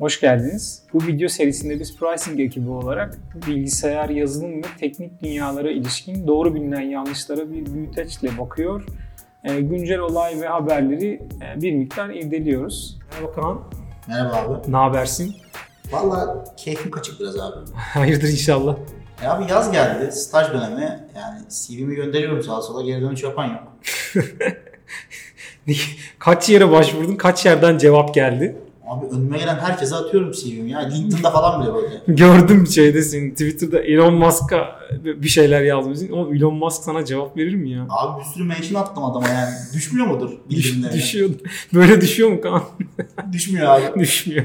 Hoş geldiniz. Bu video serisinde biz pricing ekibi olarak bilgisayar, yazılım ve teknik dünyalara ilişkin doğru bilinen yanlışlara bir büyüteçle bakıyor. E, güncel olay ve haberleri e, bir miktar irdeliyoruz. Merhaba Kaan. Merhaba abi. Ne habersin? Valla keyfim kaçık biraz abi. Hayırdır inşallah. E abi yaz geldi, staj dönemi. Yani CV'mi gönderiyorum sağa sola geri dönüş yapan yok. kaç yere başvurdun? Kaç yerden cevap geldi? Abi önüme gelen herkese atıyorum CV'mi ya. LinkedIn'da falan bile böyle. Gördüm şeyde senin Twitter'da Elon Musk'a bir şeyler yazmışsın. O Elon Musk sana cevap verir mi ya? Abi bir sürü mention attım adama yani. Düşmüyor mudur bildirimlere? Düşüyor. Böyle düşüyor mu Kaan? Düşmüyor abi. Düşmüyor.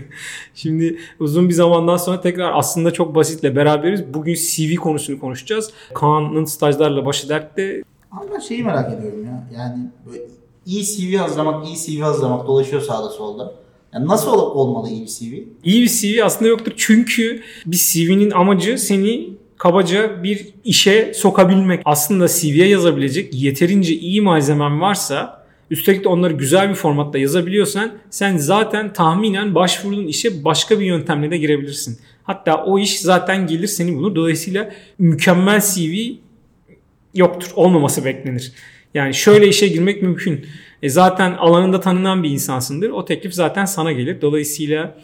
Şimdi uzun bir zamandan sonra tekrar aslında çok basitle beraberiz. Bugün CV konusunu konuşacağız. Kaan'ın stajlarla başı dertte. Abi ben şeyi merak ediyorum ya. Yani böyle iyi CV hazırlamak, iyi CV hazırlamak dolaşıyor sağda solda. Yani nasıl ol- olmalı iyi bir CV? İyi bir CV aslında yoktur. Çünkü bir CV'nin amacı seni kabaca bir işe sokabilmek. Aslında CV'ye yazabilecek yeterince iyi malzemen varsa üstelik de onları güzel bir formatta yazabiliyorsan sen zaten tahminen başvurduğun işe başka bir yöntemle de girebilirsin. Hatta o iş zaten gelir seni bulur. Dolayısıyla mükemmel CV yoktur. Olmaması beklenir. Yani şöyle işe girmek mümkün. E zaten alanında tanınan bir insansındır. O teklif zaten sana gelir. Dolayısıyla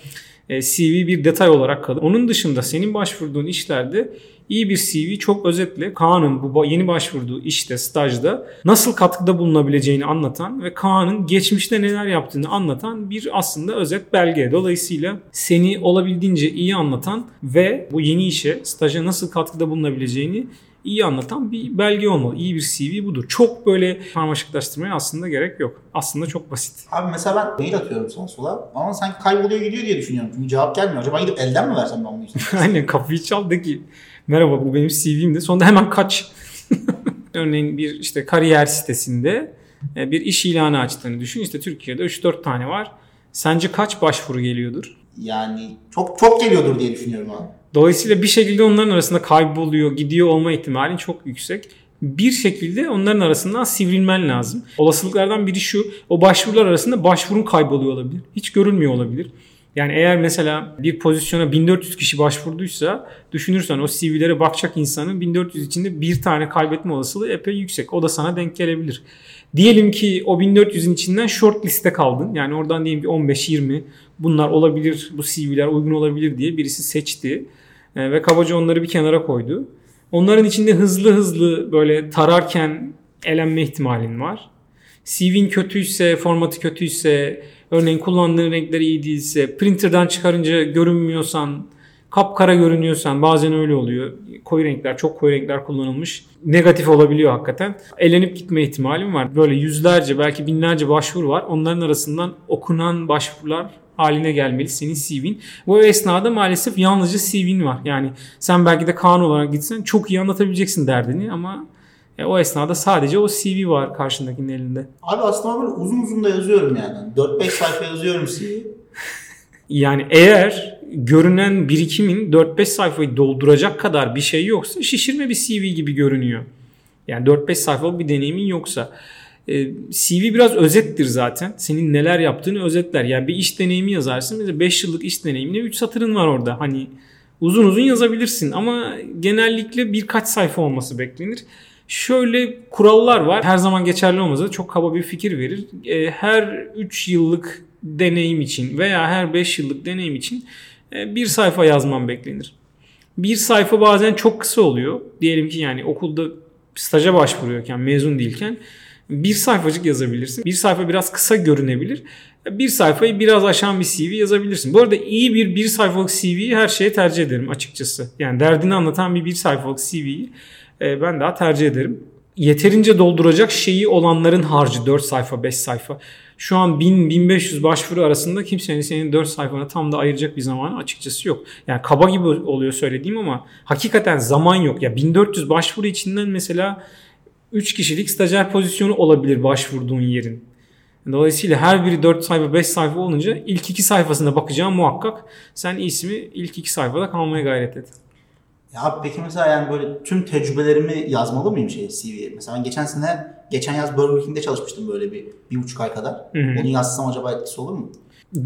e, CV bir detay olarak kalır. Onun dışında senin başvurduğun işlerde iyi bir CV çok özetle Kaan'ın bu yeni başvurduğu işte, stajda nasıl katkıda bulunabileceğini anlatan ve Kaan'ın geçmişte neler yaptığını anlatan bir aslında özet belge. Dolayısıyla seni olabildiğince iyi anlatan ve bu yeni işe, staja nasıl katkıda bulunabileceğini iyi anlatan bir belge olmalı. İyi bir CV budur. Çok böyle karmaşıklaştırmaya aslında gerek yok. Aslında çok basit. Abi mesela ben mail atıyorum sağa sola ama sanki kayboluyor gidiyor diye düşünüyorum. Çünkü cevap gelmiyor. Acaba gidip elden mi versem ben bunu işte? Aynen kapıyı çal de ki merhaba bu benim CV'm de. Sonra hemen kaç. Örneğin bir işte kariyer sitesinde e, bir iş ilanı açtığını düşün. İşte Türkiye'de 3-4 tane var. Sence kaç başvuru geliyordur? Yani çok çok geliyordur diye düşünüyorum abi. Dolayısıyla bir şekilde onların arasında kayboluyor, gidiyor olma ihtimali çok yüksek. Bir şekilde onların arasından sivrilmen lazım. Olasılıklardan biri şu, o başvurular arasında başvurun kayboluyor olabilir. Hiç görülmüyor olabilir. Yani eğer mesela bir pozisyona 1400 kişi başvurduysa düşünürsen o CV'lere bakacak insanın 1400 içinde bir tane kaybetme olasılığı epey yüksek. O da sana denk gelebilir. Diyelim ki o 1400'ün içinden short liste kaldın. Yani oradan diyelim ki 15-20 bunlar olabilir, bu CV'ler uygun olabilir diye birisi seçti. E, ve kabaca onları bir kenara koydu. Onların içinde hızlı hızlı böyle tararken elenme ihtimalin var. CV'in kötüyse, formatı kötüyse, örneğin kullandığın renkleri iyi değilse, printer'dan çıkarınca görünmüyorsan, kapkara görünüyorsan bazen öyle oluyor. Koyu renkler, çok koyu renkler kullanılmış. Negatif olabiliyor hakikaten. Elenip gitme ihtimalim var. Böyle yüzlerce belki binlerce başvuru var. Onların arasından okunan başvurular haline gelmeli senin CV'in. Bu esnada maalesef yalnızca CV'in var. Yani sen belki de Kaan olarak gitsen çok iyi anlatabileceksin derdini ama e, o esnada sadece o CV var karşındakinin elinde. Abi aslında böyle uzun uzun da yazıyorum yani. 4-5 sayfa yazıyorum CV. Yani eğer görünen birikimin 4-5 sayfayı dolduracak kadar bir şey yoksa şişirme bir CV gibi görünüyor. Yani 4-5 sayfalık bir deneyimin yoksa. E, CV biraz özettir zaten. Senin neler yaptığını özetler. Yani bir iş deneyimi yazarsın. Mesela 5 yıllık iş deneyimine 3 satırın var orada. Hani uzun uzun yazabilirsin ama genellikle birkaç sayfa olması beklenir. Şöyle kurallar var. Her zaman geçerli olmasa da çok kaba bir fikir verir. E, her 3 yıllık deneyim için veya her 5 yıllık deneyim için e, bir sayfa yazman beklenir. Bir sayfa bazen çok kısa oluyor. Diyelim ki yani okulda staja başvuruyorken, mezun değilken bir sayfacık yazabilirsin. Bir sayfa biraz kısa görünebilir. Bir sayfayı biraz aşan bir CV yazabilirsin. Bu arada iyi bir bir sayfalık CV'yi her şeye tercih ederim açıkçası. Yani derdini anlatan bir bir sayfalık CV'yi e, ben daha tercih ederim. Yeterince dolduracak şeyi olanların harcı 4 sayfa 5 sayfa. Şu an 1000-1500 başvuru arasında kimsenin senin 4 sayfana tam da ayıracak bir zamanı açıkçası yok. Yani kaba gibi oluyor söylediğim ama hakikaten zaman yok. Ya 1400 başvuru içinden mesela 3 kişilik stajyer pozisyonu olabilir başvurduğun yerin. Dolayısıyla her biri 4 sayfa 5 sayfa olunca ilk 2 sayfasına bakacağım muhakkak. Sen ismi ilk 2 sayfada kalmaya gayret et. Ya peki mesela yani böyle tüm tecrübelerimi yazmalı mıyım şey CV'ye? Mesela ben geçen sene, geçen yaz Burger King'de çalışmıştım böyle bir, bir buçuk ay kadar. Hı hı. Onu yazsam acaba etkisi olur mu?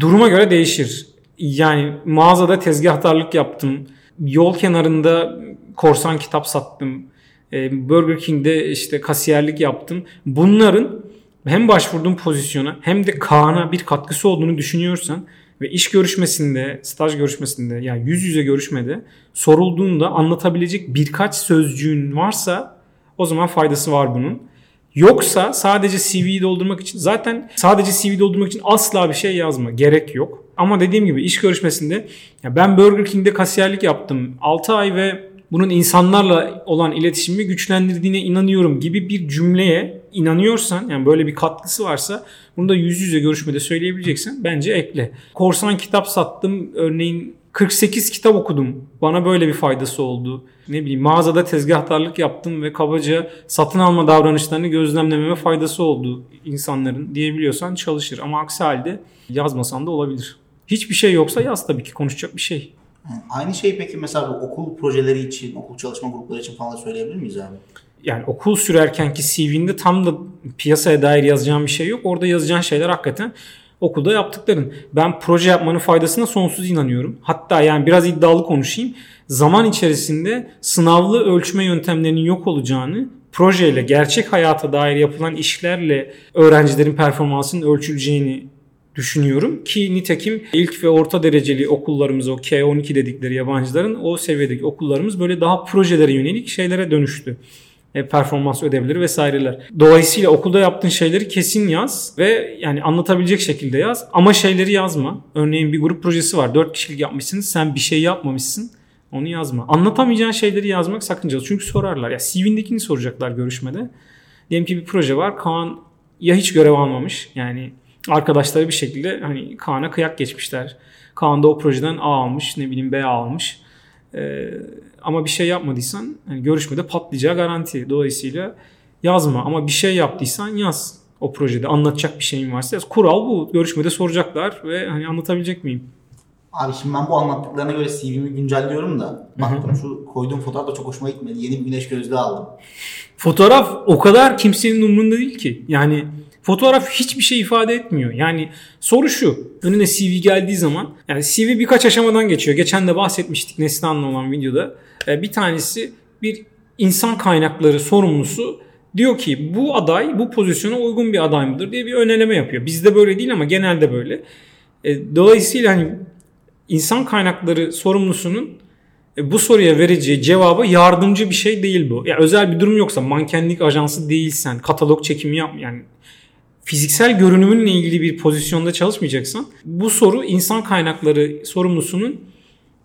Duruma göre değişir. Yani mağazada tezgahtarlık yaptım. Yol kenarında korsan kitap sattım. E, Burger King'de işte kasiyerlik yaptım. Bunların hem başvurduğum pozisyona hem de Kaan'a bir katkısı olduğunu düşünüyorsan ve iş görüşmesinde, staj görüşmesinde yani yüz yüze görüşmede sorulduğunda anlatabilecek birkaç sözcüğün varsa o zaman faydası var bunun. Yoksa sadece CV'yi doldurmak için zaten sadece CV doldurmak için asla bir şey yazma. Gerek yok. Ama dediğim gibi iş görüşmesinde ya ben Burger King'de kasiyerlik yaptım. 6 ay ve bunun insanlarla olan iletişimi güçlendirdiğine inanıyorum gibi bir cümleye inanıyorsan yani böyle bir katkısı varsa bunu da yüz yüze görüşmede söyleyebileceksen bence ekle. Korsan kitap sattım örneğin 48 kitap okudum. Bana böyle bir faydası oldu. Ne bileyim mağazada tezgahtarlık yaptım ve kabaca satın alma davranışlarını gözlemlememe faydası oldu insanların diyebiliyorsan çalışır. Ama aksi halde yazmasan da olabilir. Hiçbir şey yoksa yaz tabii ki konuşacak bir şey. Aynı şey peki mesela okul projeleri için, okul çalışma grupları için falan söyleyebilir miyiz abi? Yani okul sürerkenki CV'nde tam da piyasaya dair yazacağım bir şey yok. Orada yazacağın şeyler hakikaten okulda yaptıkların. Ben proje yapmanın faydasına sonsuz inanıyorum. Hatta yani biraz iddialı konuşayım. Zaman içerisinde sınavlı ölçme yöntemlerinin yok olacağını projeyle gerçek hayata dair yapılan işlerle öğrencilerin performansının ölçüleceğini düşünüyorum ki nitekim ilk ve orta dereceli okullarımız o K12 dedikleri yabancıların o seviyedeki okullarımız böyle daha projelere yönelik şeylere dönüştü e, performans ödevleri vesaireler. Dolayısıyla okulda yaptığın şeyleri kesin yaz ve yani anlatabilecek şekilde yaz ama şeyleri yazma. Örneğin bir grup projesi var. 4 kişilik yapmışsınız. Sen bir şey yapmamışsın. Onu yazma. Anlatamayacağın şeyleri yazmak sakıncalı. Çünkü sorarlar. Ya CV'ndekini soracaklar görüşmede. Diyelim ki bir proje var. Kaan ya hiç görev almamış. Yani arkadaşları bir şekilde hani Kaan'a kıyak geçmişler. Kaan da o projeden A almış, ne bileyim B almış. Ee, ama bir şey yapmadıysan hani görüşmede patlayacağı garanti. Dolayısıyla yazma ama bir şey yaptıysan yaz o projede. Anlatacak bir şeyin varsa yaz. Kural bu. Görüşmede soracaklar ve hani anlatabilecek miyim? Abi şimdi ben bu anlattıklarına göre CV'mi güncelliyorum da baktım şu koyduğum fotoğraf da çok hoşuma gitmedi. Yeni bir güneş gözlüğü aldım. Fotoğraf o kadar kimsenin umurunda değil ki. Yani Fotoğraf hiçbir şey ifade etmiyor. Yani soru şu. Önüne CV geldiği zaman yani CV birkaç aşamadan geçiyor. Geçen de bahsetmiştik Neslihan'la olan videoda. Ee, bir tanesi bir insan kaynakları sorumlusu diyor ki bu aday bu pozisyona uygun bir aday mıdır diye bir öneleme yapıyor. Bizde böyle değil ama genelde böyle. Ee, dolayısıyla hani insan kaynakları sorumlusunun e, bu soruya vereceği cevabı yardımcı bir şey değil bu. Ya özel bir durum yoksa mankenlik ajansı değilsen, katalog çekimi yap yani fiziksel görünümünle ilgili bir pozisyonda çalışmayacaksan bu soru insan kaynakları sorumlusunun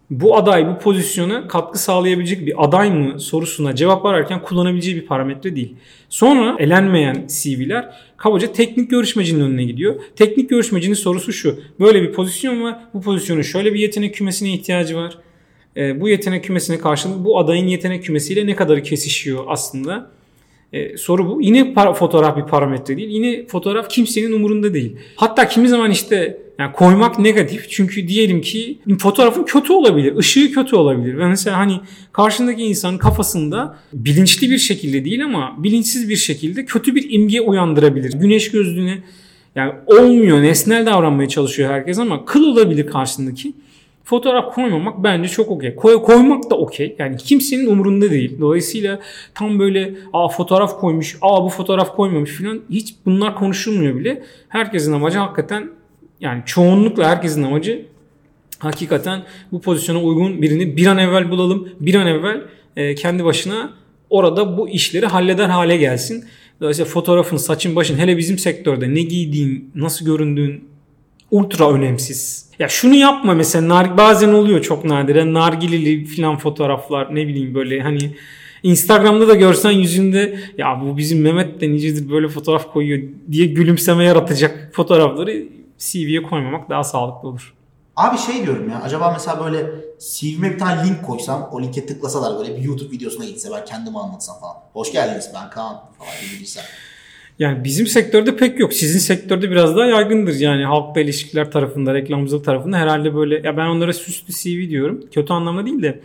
bu aday bu pozisyona katkı sağlayabilecek bir aday mı sorusuna cevap ararken kullanabileceği bir parametre değil. Sonra elenmeyen CV'ler kabaca teknik görüşmecinin önüne gidiyor. Teknik görüşmecinin sorusu şu. Böyle bir pozisyon var. Bu pozisyonun şöyle bir yetenek kümesine ihtiyacı var. E, bu yetenek kümesine karşılık bu adayın yetenek kümesiyle ne kadar kesişiyor aslında e, soru bu. Yine para, fotoğraf bir parametre değil. Yine fotoğraf kimsenin umurunda değil. Hatta kimi zaman işte yani koymak negatif. Çünkü diyelim ki fotoğrafın kötü olabilir. ışığı kötü olabilir. Ve mesela hani karşındaki insanın kafasında bilinçli bir şekilde değil ama bilinçsiz bir şekilde kötü bir imge uyandırabilir. Güneş gözlüğüne yani olmuyor. Nesnel davranmaya çalışıyor herkes ama kıl olabilir karşısındaki fotoğraf koymamak bence çok okey. Koy, koymak da okey. Yani kimsenin umurunda değil. Dolayısıyla tam böyle aa fotoğraf koymuş, aa bu fotoğraf koymamış falan hiç bunlar konuşulmuyor bile. Herkesin amacı hakikaten yani çoğunlukla herkesin amacı hakikaten bu pozisyona uygun birini bir an evvel bulalım. Bir an evvel e, kendi başına orada bu işleri halleder hale gelsin. Dolayısıyla fotoğrafın, saçın, başın hele bizim sektörde ne giydiğin, nasıl göründüğün ultra önemsiz. Ya şunu yapma mesela bazen oluyor çok nadiren nargileli filan fotoğraflar ne bileyim böyle hani Instagram'da da görsen yüzünde ya bu bizim Mehmet de nicedir böyle fotoğraf koyuyor diye gülümseme yaratacak fotoğrafları CV'ye koymamak daha sağlıklı olur. Abi şey diyorum ya acaba mesela böyle CV'me bir tane link koysam o linke tıklasalar böyle bir YouTube videosuna gitse ben kendimi anlatsam falan. Hoş geldiniz ben Kaan falan yani bizim sektörde pek yok. Sizin sektörde biraz daha yaygındır. Yani halkla ilişkiler tarafında, reklamcılık tarafında herhalde böyle ya ben onlara süslü CV diyorum. Kötü anlamda değil de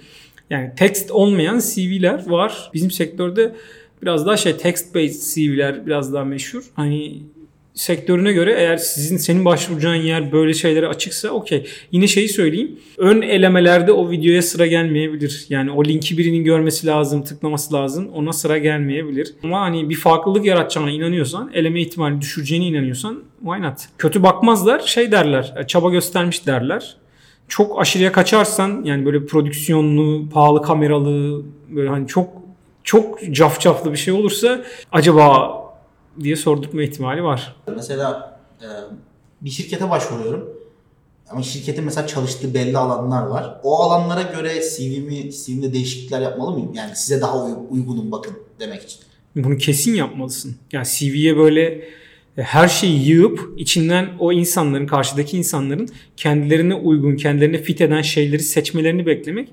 yani text olmayan CV'ler var. Bizim sektörde biraz daha şey text based CV'ler biraz daha meşhur. Hani sektörüne göre eğer sizin senin başvuracağın yer böyle şeylere açıksa okey. Yine şeyi söyleyeyim. Ön elemelerde o videoya sıra gelmeyebilir. Yani o linki birinin görmesi lazım, tıklaması lazım. Ona sıra gelmeyebilir. Ama hani bir farklılık yaratacağına inanıyorsan, eleme ihtimali düşüreceğine inanıyorsan why not? Kötü bakmazlar, şey derler, çaba göstermiş derler. Çok aşırıya kaçarsan yani böyle prodüksiyonlu, pahalı kameralı, böyle hani çok çok cafcaflı bir şey olursa acaba diye sordurtma ihtimali var. Mesela e, bir şirkete başvuruyorum. Ama şirketin mesela çalıştığı belli alanlar var. O alanlara göre CV'mi, CV'mde değişiklikler yapmalı mıyım? Yani size daha uygunum bakın demek için. Bunu kesin yapmalısın. Yani CV'ye böyle e, her şeyi yığıp içinden o insanların, karşıdaki insanların kendilerine uygun, kendilerine fit eden şeyleri seçmelerini beklemek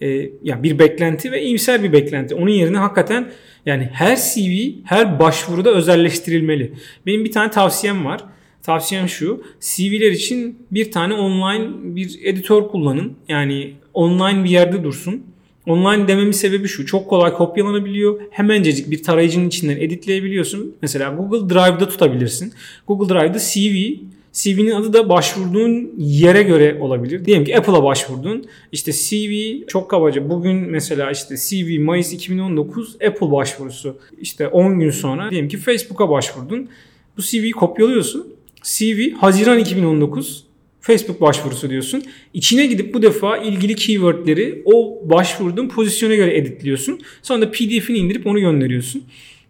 e, yani bir beklenti ve iyimser bir beklenti. Onun yerine hakikaten yani her CV, her başvuruda özelleştirilmeli. Benim bir tane tavsiyem var. Tavsiyem şu. CV'ler için bir tane online bir editör kullanın. Yani online bir yerde dursun. Online dememin sebebi şu. Çok kolay kopyalanabiliyor. Hemencecik bir tarayıcının içinden editleyebiliyorsun. Mesela Google Drive'da tutabilirsin. Google Drive'da CV CV'nin adı da başvurduğun yere göre olabilir. Diyelim ki Apple'a başvurdun. İşte CV çok kabaca bugün mesela işte CV Mayıs 2019 Apple başvurusu. İşte 10 gün sonra diyelim ki Facebook'a başvurdun. Bu CV'yi kopyalıyorsun. CV Haziran 2019 Facebook başvurusu diyorsun. İçine gidip bu defa ilgili keywordleri o başvurduğun pozisyona göre editliyorsun. Sonra da PDF'ini indirip onu gönderiyorsun.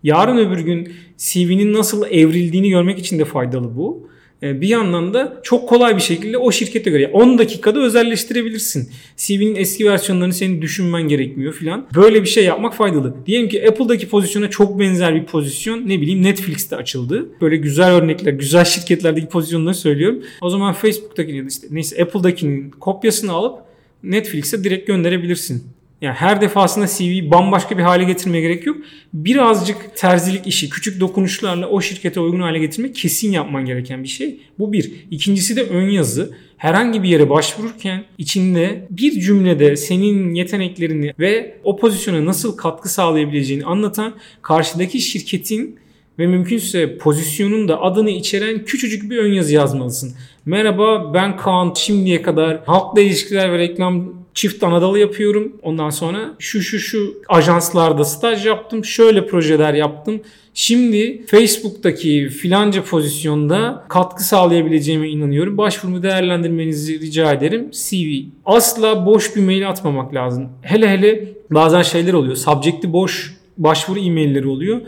Yarın öbür gün CV'nin nasıl evrildiğini görmek için de faydalı bu. E, bir yandan da çok kolay bir şekilde o şirkete göre 10 dakikada özelleştirebilirsin. CV'nin eski versiyonlarını senin düşünmen gerekmiyor filan. Böyle bir şey yapmak faydalı. Diyelim ki Apple'daki pozisyona çok benzer bir pozisyon ne bileyim Netflix'te açıldı. Böyle güzel örnekler, güzel şirketlerdeki pozisyonları söylüyorum. O zaman Facebook'takini işte neyse Apple'dakinin kopyasını alıp Netflix'e direkt gönderebilirsin. Yani her defasında CV'yi bambaşka bir hale getirmeye gerek yok. Birazcık terzilik işi, küçük dokunuşlarla o şirkete uygun hale getirmek kesin yapman gereken bir şey. Bu bir. İkincisi de ön yazı. Herhangi bir yere başvururken içinde bir cümlede senin yeteneklerini ve o pozisyona nasıl katkı sağlayabileceğini anlatan karşıdaki şirketin ve mümkünse pozisyonun da adını içeren küçücük bir ön yazı yazmalısın. Merhaba ben Kaan şimdiye kadar halkla ilişkiler ve reklam çift Anadolu yapıyorum. Ondan sonra şu şu şu ajanslarda staj yaptım. Şöyle projeler yaptım. Şimdi Facebook'taki filanca pozisyonda katkı sağlayabileceğime inanıyorum. Başvurumu değerlendirmenizi rica ederim. CV. Asla boş bir mail atmamak lazım. Hele hele bazen şeyler oluyor. Subject'i boş başvuru e-mailleri oluyor.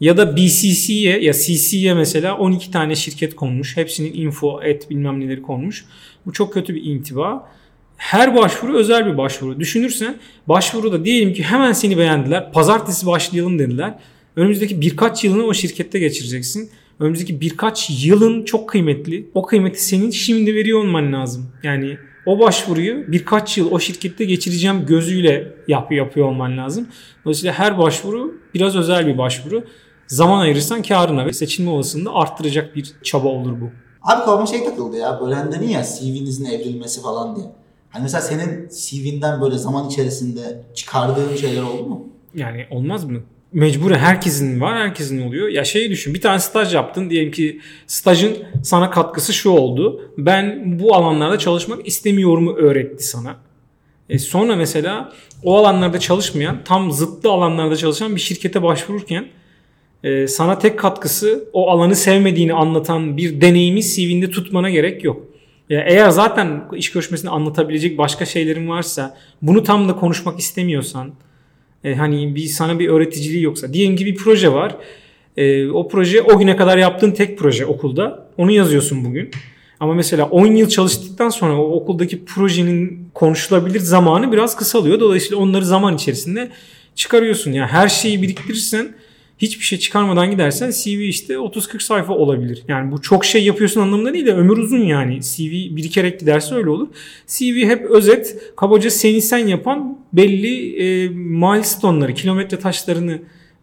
Ya da BCC'ye ya CC'ye mesela 12 tane şirket konmuş. Hepsinin info et bilmem neleri konmuş. Bu çok kötü bir intiba her başvuru özel bir başvuru. Düşünürsen başvuruda diyelim ki hemen seni beğendiler. Pazartesi başlayalım dediler. Önümüzdeki birkaç yılını o şirkette geçireceksin. Önümüzdeki birkaç yılın çok kıymetli. O kıymeti senin şimdi veriyor olman lazım. Yani o başvuruyu birkaç yıl o şirkette geçireceğim gözüyle yap, yapıyor olman lazım. Dolayısıyla her başvuru biraz özel bir başvuru. Zaman ayırırsan karına ve seçilme olasılığını arttıracak bir çaba olur bu. Abi kafama şey takıldı ya. Böyle hani ya CV'nizin evrilmesi falan diye. Hani mesela senin CV'nden böyle zaman içerisinde çıkardığın şeyler oldu mu? Yani olmaz mı? Mecburen herkesin var, herkesin oluyor. Ya şeyi düşün, bir tane staj yaptın. Diyelim ki stajın sana katkısı şu oldu. Ben bu alanlarda çalışmak istemiyorumu öğretti sana. E sonra mesela o alanlarda çalışmayan, tam zıttı alanlarda çalışan bir şirkete başvururken e, sana tek katkısı o alanı sevmediğini anlatan bir deneyimi CV'nde tutmana gerek yok. Eğer zaten iş görüşmesinde anlatabilecek başka şeylerin varsa bunu tam da konuşmak istemiyorsan e, hani bir sana bir öğreticiliği yoksa diyelim ki bir proje var. E, o proje o güne kadar yaptığın tek proje okulda. Onu yazıyorsun bugün. Ama mesela 10 yıl çalıştıktan sonra o okuldaki projenin konuşulabilir zamanı biraz kısalıyor. Dolayısıyla onları zaman içerisinde çıkarıyorsun. Yani her şeyi biriktirirsen hiçbir şey çıkarmadan gidersen CV işte 30-40 sayfa olabilir. Yani bu çok şey yapıyorsun anlamında değil de ömür uzun yani. CV birikerek giderse öyle olur. CV hep özet, kabaca seni sen yapan belli e, milestone'ları, kilometre taşlarını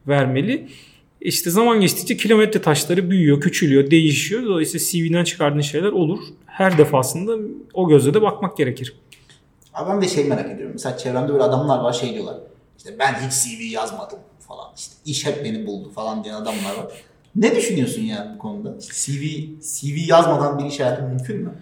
vermeli. İşte zaman geçtikçe kilometre taşları büyüyor, küçülüyor, değişiyor. Dolayısıyla CV'den çıkardığın şeyler olur. Her defasında o gözle de bakmak gerekir. Abi ben de şey merak ediyorum. Mesela çevremde böyle adamlar var şey diyorlar. İşte ben hiç CV yazmadım falan işte iş hep beni buldu falan diyen adamlar var. Ne düşünüyorsun yani bu konuda? CV CV yazmadan bir iş hayatı mümkün mü?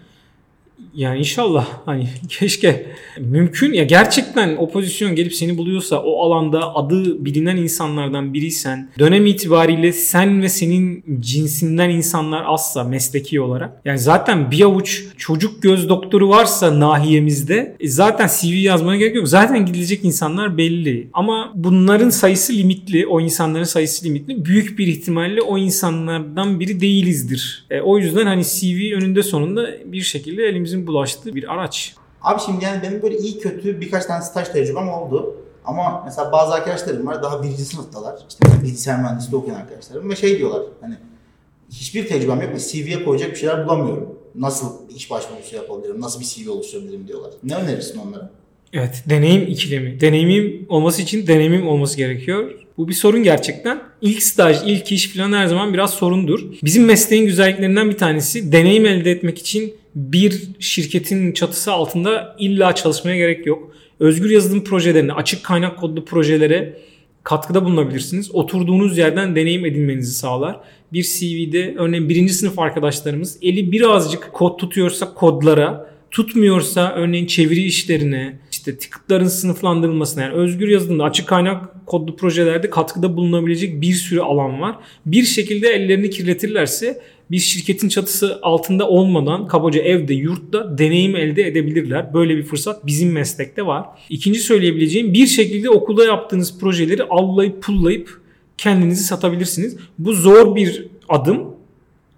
Yani inşallah hani keşke mümkün ya gerçekten o pozisyon gelip seni buluyorsa o alanda adı bilinen insanlardan biriysen dönem itibariyle sen ve senin cinsinden insanlar azsa mesleki olarak yani zaten bir avuç çocuk göz doktoru varsa nahiyemizde e zaten CV yazmaya gerek yok. Zaten gidilecek insanlar belli. Ama bunların sayısı limitli. O insanların sayısı limitli. Büyük bir ihtimalle o insanlardan biri değilizdir. E, o yüzden hani CV önünde sonunda bir şekilde elimizin bulaştığı bir araç. Abi şimdi yani benim böyle iyi kötü birkaç tane staj tecrübem oldu. Ama mesela bazı arkadaşlarım var daha birinci sınıftalar. İşte bilgisayar mühendisliği okuyan arkadaşlarım ve şey diyorlar hani hiçbir tecrübem yok ve CV'ye koyacak bir şeyler bulamıyorum. Nasıl iş başvurusu yapabilirim, nasıl bir CV oluşturabilirim diyorlar. Ne önerirsin onlara? Evet, deneyim ikilemi. Deneyimim olması için deneyimim olması gerekiyor. Bu bir sorun gerçekten. İlk staj, ilk iş falan her zaman biraz sorundur. Bizim mesleğin güzelliklerinden bir tanesi deneyim elde etmek için bir şirketin çatısı altında illa çalışmaya gerek yok. Özgür yazılım projelerine, açık kaynak kodlu projelere katkıda bulunabilirsiniz. Oturduğunuz yerden deneyim edinmenizi sağlar. Bir CV'de örneğin birinci sınıf arkadaşlarımız eli birazcık kod tutuyorsa kodlara, tutmuyorsa örneğin çeviri işlerine, işte ticketların sınıflandırılmasına yani özgür yazılımda açık kaynak kodlu projelerde katkıda bulunabilecek bir sürü alan var. Bir şekilde ellerini kirletirlerse bir şirketin çatısı altında olmadan kabaca evde, yurtta deneyim elde edebilirler. Böyle bir fırsat bizim meslekte var. İkinci söyleyebileceğim bir şekilde okulda yaptığınız projeleri allayıp pullayıp kendinizi satabilirsiniz. Bu zor bir adım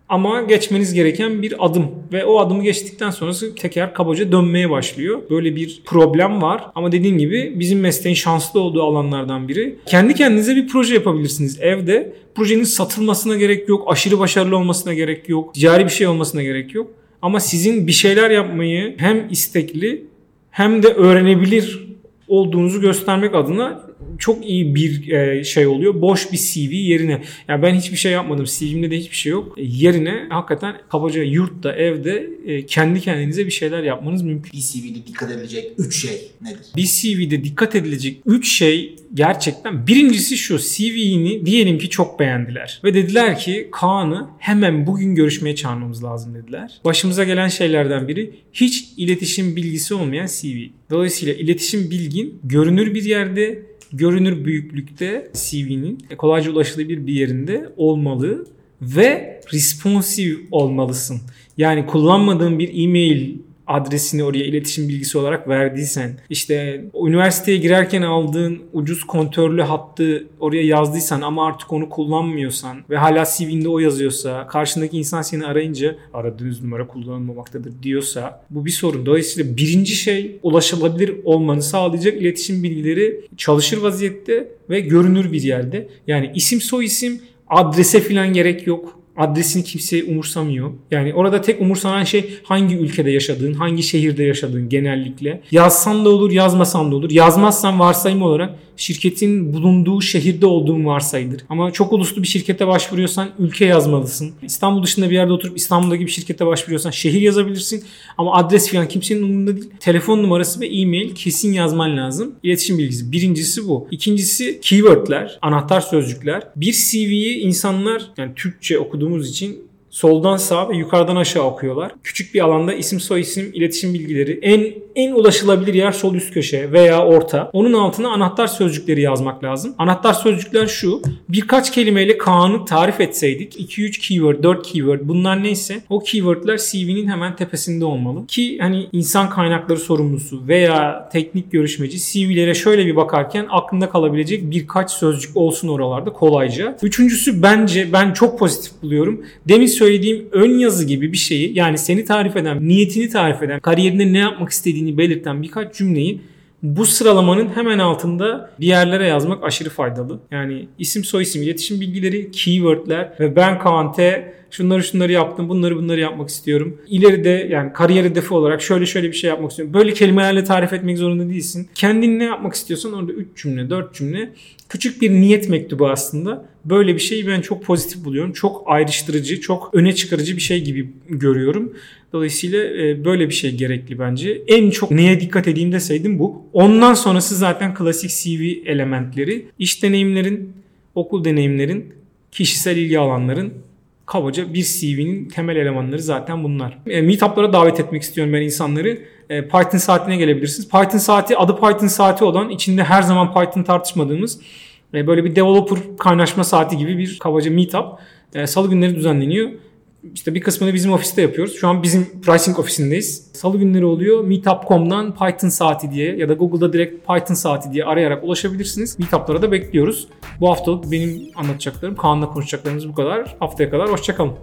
ama geçmeniz gereken bir adım ve o adımı geçtikten sonrası teker kabaca dönmeye başlıyor. Böyle bir problem var ama dediğim gibi bizim mesleğin şanslı olduğu alanlardan biri. Kendi kendinize bir proje yapabilirsiniz evde. Projenin satılmasına gerek yok, aşırı başarılı olmasına gerek yok, ticari bir şey olmasına gerek yok. Ama sizin bir şeyler yapmayı hem istekli hem de öğrenebilir olduğunuzu göstermek adına çok iyi bir e, şey oluyor. Boş bir CV yerine. Yani ben hiçbir şey yapmadım. CV'mde de hiçbir şey yok. Yerine hakikaten kabaca yurtta, evde e, kendi kendinize bir şeyler yapmanız mümkün. Bir CV'de dikkat edilecek 3 şey nedir? Bir CV'de dikkat edilecek 3 şey gerçekten birincisi şu CV'ni diyelim ki çok beğendiler ve dediler ki Kaan'ı hemen bugün görüşmeye çağırmamız lazım dediler. Başımıza gelen şeylerden biri hiç iletişim bilgisi olmayan CV. Dolayısıyla iletişim bilgin görünür bir yerde görünür büyüklükte CV'nin kolayca ulaşılabilir bir yerinde olmalı ve responsive olmalısın. Yani kullanmadığın bir e-mail adresini oraya iletişim bilgisi olarak verdiysen işte üniversiteye girerken aldığın ucuz kontörlü hattı oraya yazdıysan ama artık onu kullanmıyorsan ve hala CV'nde o yazıyorsa karşındaki insan seni arayınca aradığınız numara kullanılmamaktadır diyorsa bu bir sorun. Dolayısıyla birinci şey ulaşılabilir olmanı sağlayacak iletişim bilgileri çalışır vaziyette ve görünür bir yerde. Yani isim soy isim adrese filan gerek yok adresini kimse umursamıyor. Yani orada tek umursanan şey hangi ülkede yaşadığın, hangi şehirde yaşadığın genellikle. Yazsan da olur, yazmasan da olur. Yazmazsan varsayım olarak şirketin bulunduğu şehirde olduğun varsayılır. Ama çok uluslu bir şirkete başvuruyorsan ülke yazmalısın. İstanbul dışında bir yerde oturup İstanbul'daki bir şirkete başvuruyorsan şehir yazabilirsin. Ama adres falan kimsenin umurunda değil. Telefon numarası ve e-mail kesin yazman lazım. İletişim bilgisi. Birincisi bu. İkincisi keywordler, anahtar sözcükler. Bir CV'yi insanlar yani Türkçe okuduğumuz için soldan sağa ve yukarıdan aşağı okuyorlar. Küçük bir alanda isim soy isim iletişim bilgileri en en ulaşılabilir yer sol üst köşe veya orta. Onun altına anahtar sözcükleri yazmak lazım. Anahtar sözcükler şu. Birkaç kelimeyle Kaan'ı tarif etseydik 2-3 keyword, 4 keyword bunlar neyse o keywordler CV'nin hemen tepesinde olmalı. Ki hani insan kaynakları sorumlusu veya teknik görüşmeci CV'lere şöyle bir bakarken aklında kalabilecek birkaç sözcük olsun oralarda kolayca. Üçüncüsü bence ben çok pozitif buluyorum. Demin söylediğim ön yazı gibi bir şeyi yani seni tarif eden, niyetini tarif eden, kariyerinde ne yapmak istediğini belirten birkaç cümleyi bu sıralamanın hemen altında bir yerlere yazmak aşırı faydalı. Yani isim soy isim iletişim bilgileri, keywordler ve ben Kaan T şunları şunları yaptım, bunları bunları yapmak istiyorum. İleride yani kariyer hedefi olarak şöyle şöyle bir şey yapmak istiyorum. Böyle kelimelerle tarif etmek zorunda değilsin. Kendin ne yapmak istiyorsan orada 3 cümle, 4 cümle küçük bir niyet mektubu aslında. Böyle bir şeyi ben çok pozitif buluyorum. Çok ayrıştırıcı, çok öne çıkarıcı bir şey gibi görüyorum. Dolayısıyla e, böyle bir şey gerekli bence. En çok neye dikkat edeyim deseydim bu. Ondan sonrası zaten klasik CV elementleri. İş deneyimlerin, okul deneyimlerin kişisel ilgi alanların kabaca bir CV'nin temel elemanları zaten bunlar. E, meetup'lara davet etmek istiyorum ben insanları. E, Python saatine gelebilirsiniz. Python saati adı Python saati olan içinde her zaman Python tartışmadığımız e, böyle bir developer kaynaşma saati gibi bir kabaca meetup. E, Salı günleri düzenleniyor. İşte bir kısmını bizim ofiste yapıyoruz. Şu an bizim pricing ofisindeyiz. Salı günleri oluyor. Meetup.com'dan Python saati diye ya da Google'da direkt Python saati diye arayarak ulaşabilirsiniz. Meetup'lara da bekliyoruz. Bu haftalık benim anlatacaklarım, Kaan'la konuşacaklarımız bu kadar. Haftaya kadar hoşçakalın.